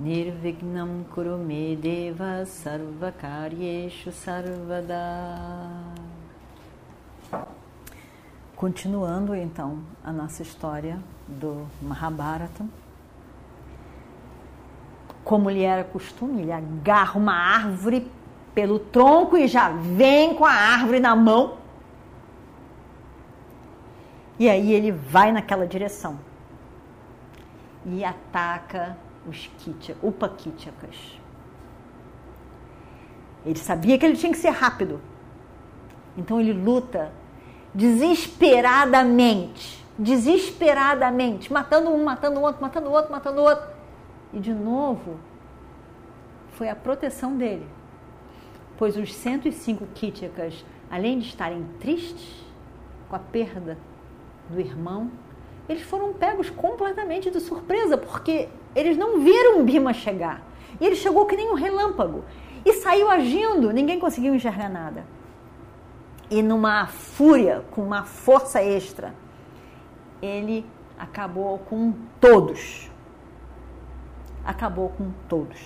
Nirvignam Kurume Deva Sarvakaryeshu Sarvada Continuando então a nossa história do Mahabharata. Como lhe era costume, ele agarra uma árvore pelo tronco e já vem com a árvore na mão. E aí ele vai naquela direção e ataca os Kitya, Upakityakas. Ele sabia que ele tinha que ser rápido. Então ele luta desesperadamente, desesperadamente, matando um, matando o outro, matando o outro, matando o outro. E de novo, foi a proteção dele. Pois os 105 Kíticas, além de estarem tristes com a perda do irmão, eles foram pegos completamente de surpresa, porque eles não viram Bima chegar. E ele chegou que nem um relâmpago. E saiu agindo, ninguém conseguiu enxergar nada e numa fúria, com uma força extra, ele acabou com todos. Acabou com todos.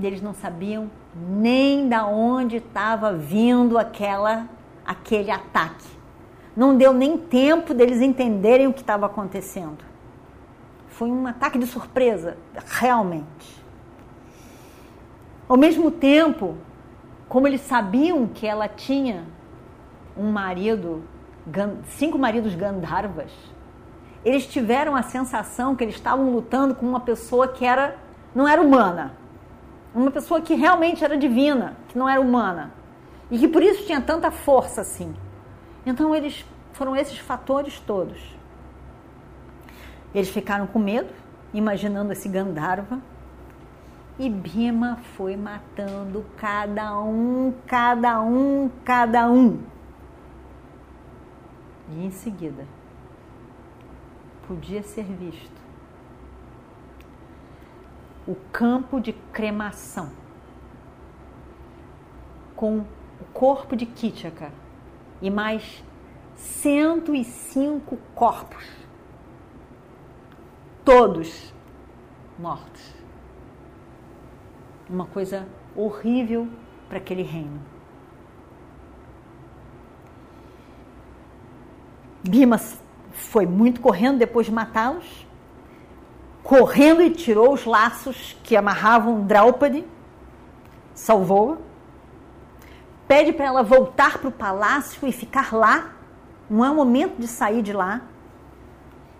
Eles não sabiam nem da onde estava vindo aquela aquele ataque. Não deu nem tempo deles entenderem o que estava acontecendo. Foi um ataque de surpresa, realmente. Ao mesmo tempo, como eles sabiam que ela tinha um marido, cinco maridos Gandharvas, eles tiveram a sensação que eles estavam lutando com uma pessoa que era não era humana, uma pessoa que realmente era divina, que não era humana e que por isso tinha tanta força assim. Então eles foram esses fatores todos. Eles ficaram com medo, imaginando esse Gandharva e Bima foi matando cada um, cada um, cada um. E em seguida, podia ser visto o campo de cremação com o corpo de Kitchaka e mais 105 corpos, todos mortos uma coisa horrível para aquele reino. Bima foi muito correndo depois de matá-los, correndo e tirou os laços que amarravam Draupadi, salvou-a, pede para ela voltar para o palácio e ficar lá, não é momento de sair de lá.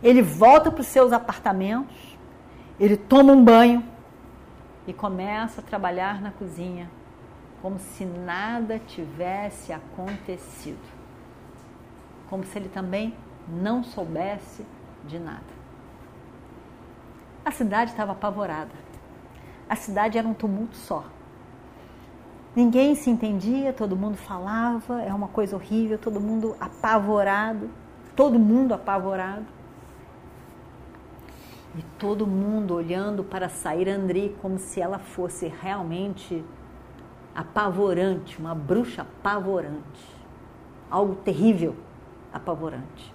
Ele volta para os seus apartamentos, ele toma um banho, e começa a trabalhar na cozinha como se nada tivesse acontecido. Como se ele também não soubesse de nada. A cidade estava apavorada. A cidade era um tumulto só. Ninguém se entendia, todo mundo falava, é uma coisa horrível, todo mundo apavorado, todo mundo apavorado. E todo mundo olhando para sair André como se ela fosse realmente apavorante, uma bruxa apavorante. Algo terrível, apavorante.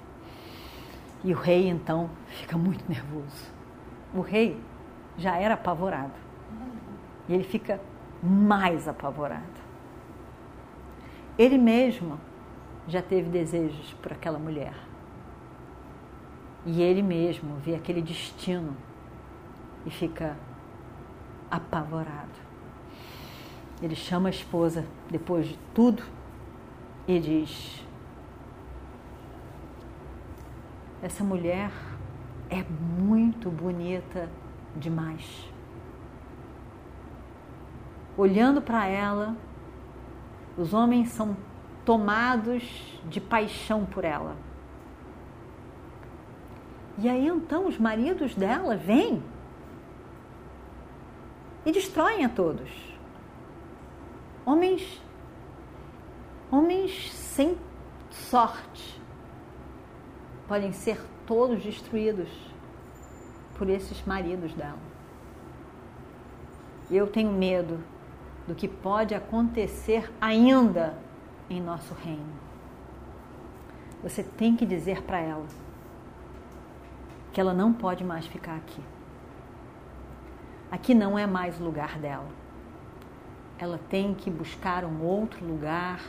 E o rei então fica muito nervoso. O rei já era apavorado. E ele fica mais apavorado. Ele mesmo já teve desejos por aquela mulher. E ele mesmo vê aquele destino e fica apavorado. Ele chama a esposa depois de tudo e diz: Essa mulher é muito bonita demais. Olhando para ela, os homens são tomados de paixão por ela e aí então os maridos dela vêm e destroem a todos. Homens, homens sem sorte podem ser todos destruídos por esses maridos dela. Eu tenho medo do que pode acontecer ainda em nosso reino. Você tem que dizer para ela que ela não pode mais ficar aqui. Aqui não é mais o lugar dela. Ela tem que buscar um outro lugar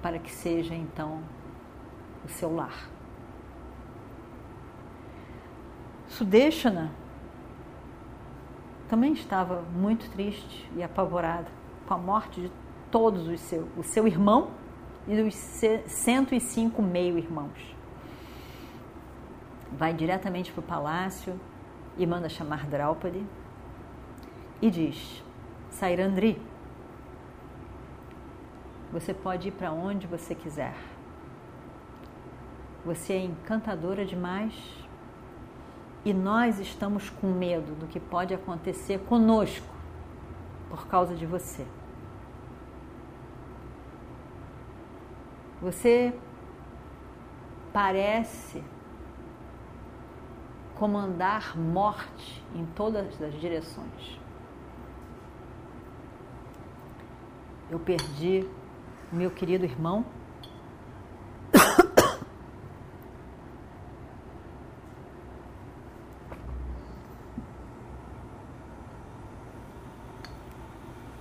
para que seja então o seu lar. Sudeshana também estava muito triste e apavorada com a morte de todos os seus, o seu irmão e dos 105 meio-irmãos. Vai diretamente para o palácio e manda chamar Draupadi e diz: Sairandri, você pode ir para onde você quiser. Você é encantadora demais e nós estamos com medo do que pode acontecer conosco por causa de você. Você parece comandar morte em todas as direções. Eu perdi meu querido irmão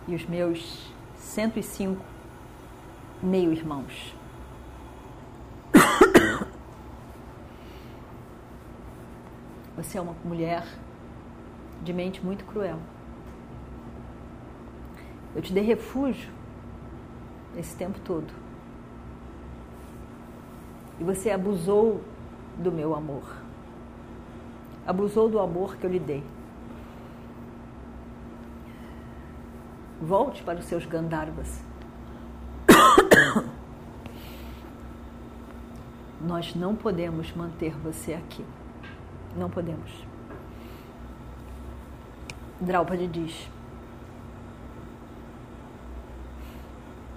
e os meus 105 meio-irmãos. Você é uma mulher de mente muito cruel. Eu te dei refúgio esse tempo todo. E você abusou do meu amor. Abusou do amor que eu lhe dei. Volte para os seus Gandharvas. Nós não podemos manter você aqui. Não podemos. Draupadi diz: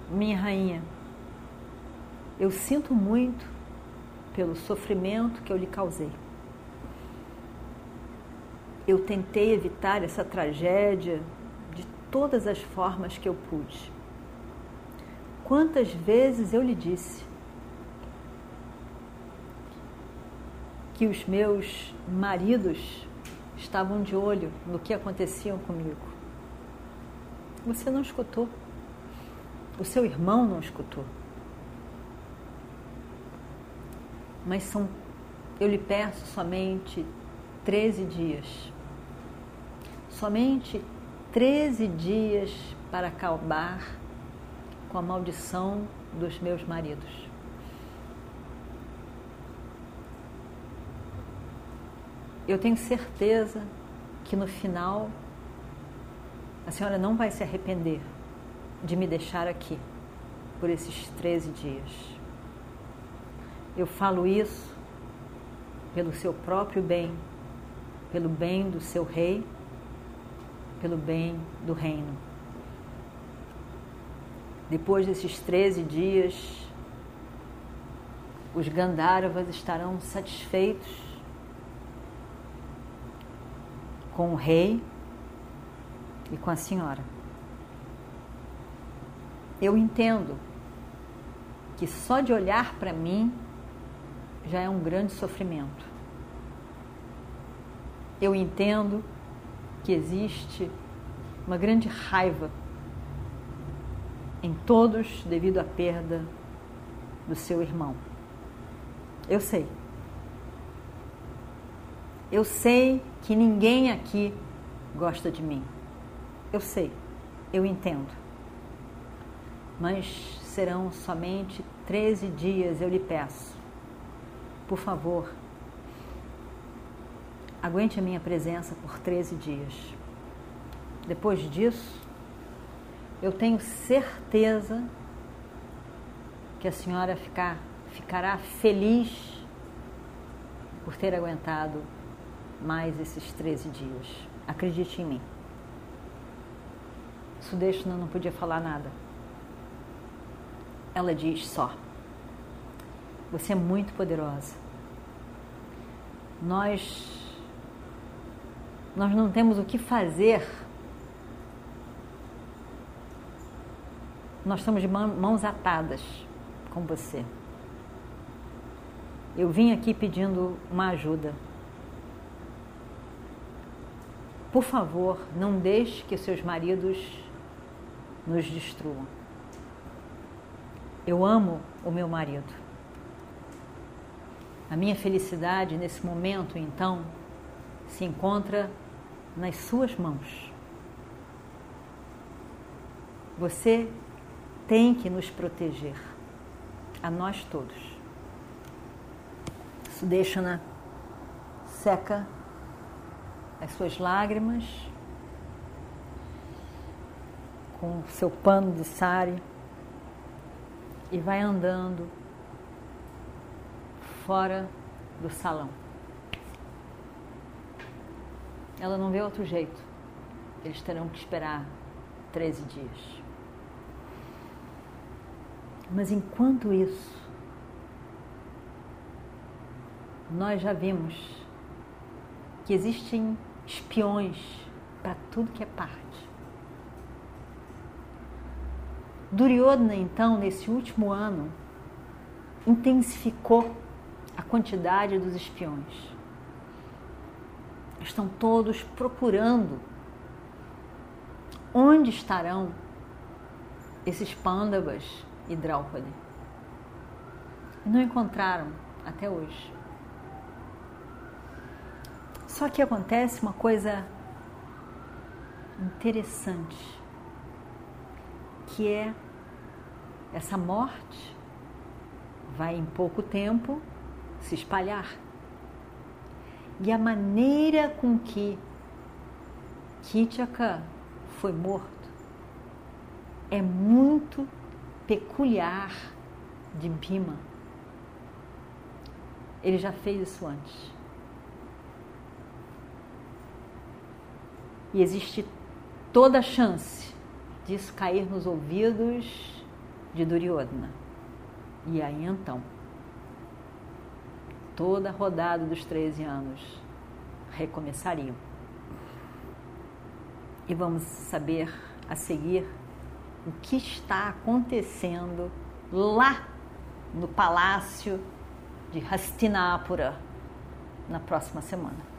Minha rainha, eu sinto muito pelo sofrimento que eu lhe causei. Eu tentei evitar essa tragédia todas as formas que eu pude. Quantas vezes eu lhe disse que os meus maridos estavam de olho no que acontecia comigo? Você não escutou. O seu irmão não escutou. Mas são, eu lhe peço somente 13 dias. Somente 13 dias para acabar com a maldição dos meus maridos. Eu tenho certeza que no final a senhora não vai se arrepender de me deixar aqui por esses 13 dias. Eu falo isso pelo seu próprio bem, pelo bem do seu rei pelo bem do reino. Depois desses 13 dias, os Gandharvas estarão satisfeitos com o rei e com a senhora. Eu entendo que só de olhar para mim já é um grande sofrimento. Eu entendo que existe uma grande raiva em todos devido à perda do seu irmão. Eu sei. Eu sei que ninguém aqui gosta de mim. Eu sei, eu entendo. Mas serão somente 13 dias, eu lhe peço. Por favor, Aguente a minha presença por 13 dias. Depois disso, eu tenho certeza que a senhora ficar, ficará feliz por ter aguentado mais esses 13 dias. Acredite em mim. Sudeshna não podia falar nada. Ela diz só: Você é muito poderosa. Nós nós não temos o que fazer. Nós estamos de mãos atadas com você. Eu vim aqui pedindo uma ajuda. Por favor, não deixe que seus maridos nos destruam. Eu amo o meu marido. A minha felicidade nesse momento, então, se encontra nas suas mãos. Você tem que nos proteger, a nós todos. Isso deixa na seca as suas lágrimas com o seu pano de sari e vai andando fora do salão. Ela não vê outro jeito. Eles terão que esperar 13 dias. Mas enquanto isso, nós já vimos que existem espiões para tudo que é parte. Duryodhana, então, nesse último ano, intensificou a quantidade dos espiões estão todos procurando onde estarão esses pândavas e Draupadi. Não encontraram até hoje. Só que acontece uma coisa interessante, que é essa morte vai em pouco tempo se espalhar e a maneira com que Kitchaka foi morto é muito peculiar de Bima. Ele já fez isso antes. E existe toda a chance disso cair nos ouvidos de Duryodhana. E aí então toda a rodada dos 13 anos recomeçariam. E vamos saber a seguir o que está acontecendo lá no palácio de Hastinapura na próxima semana.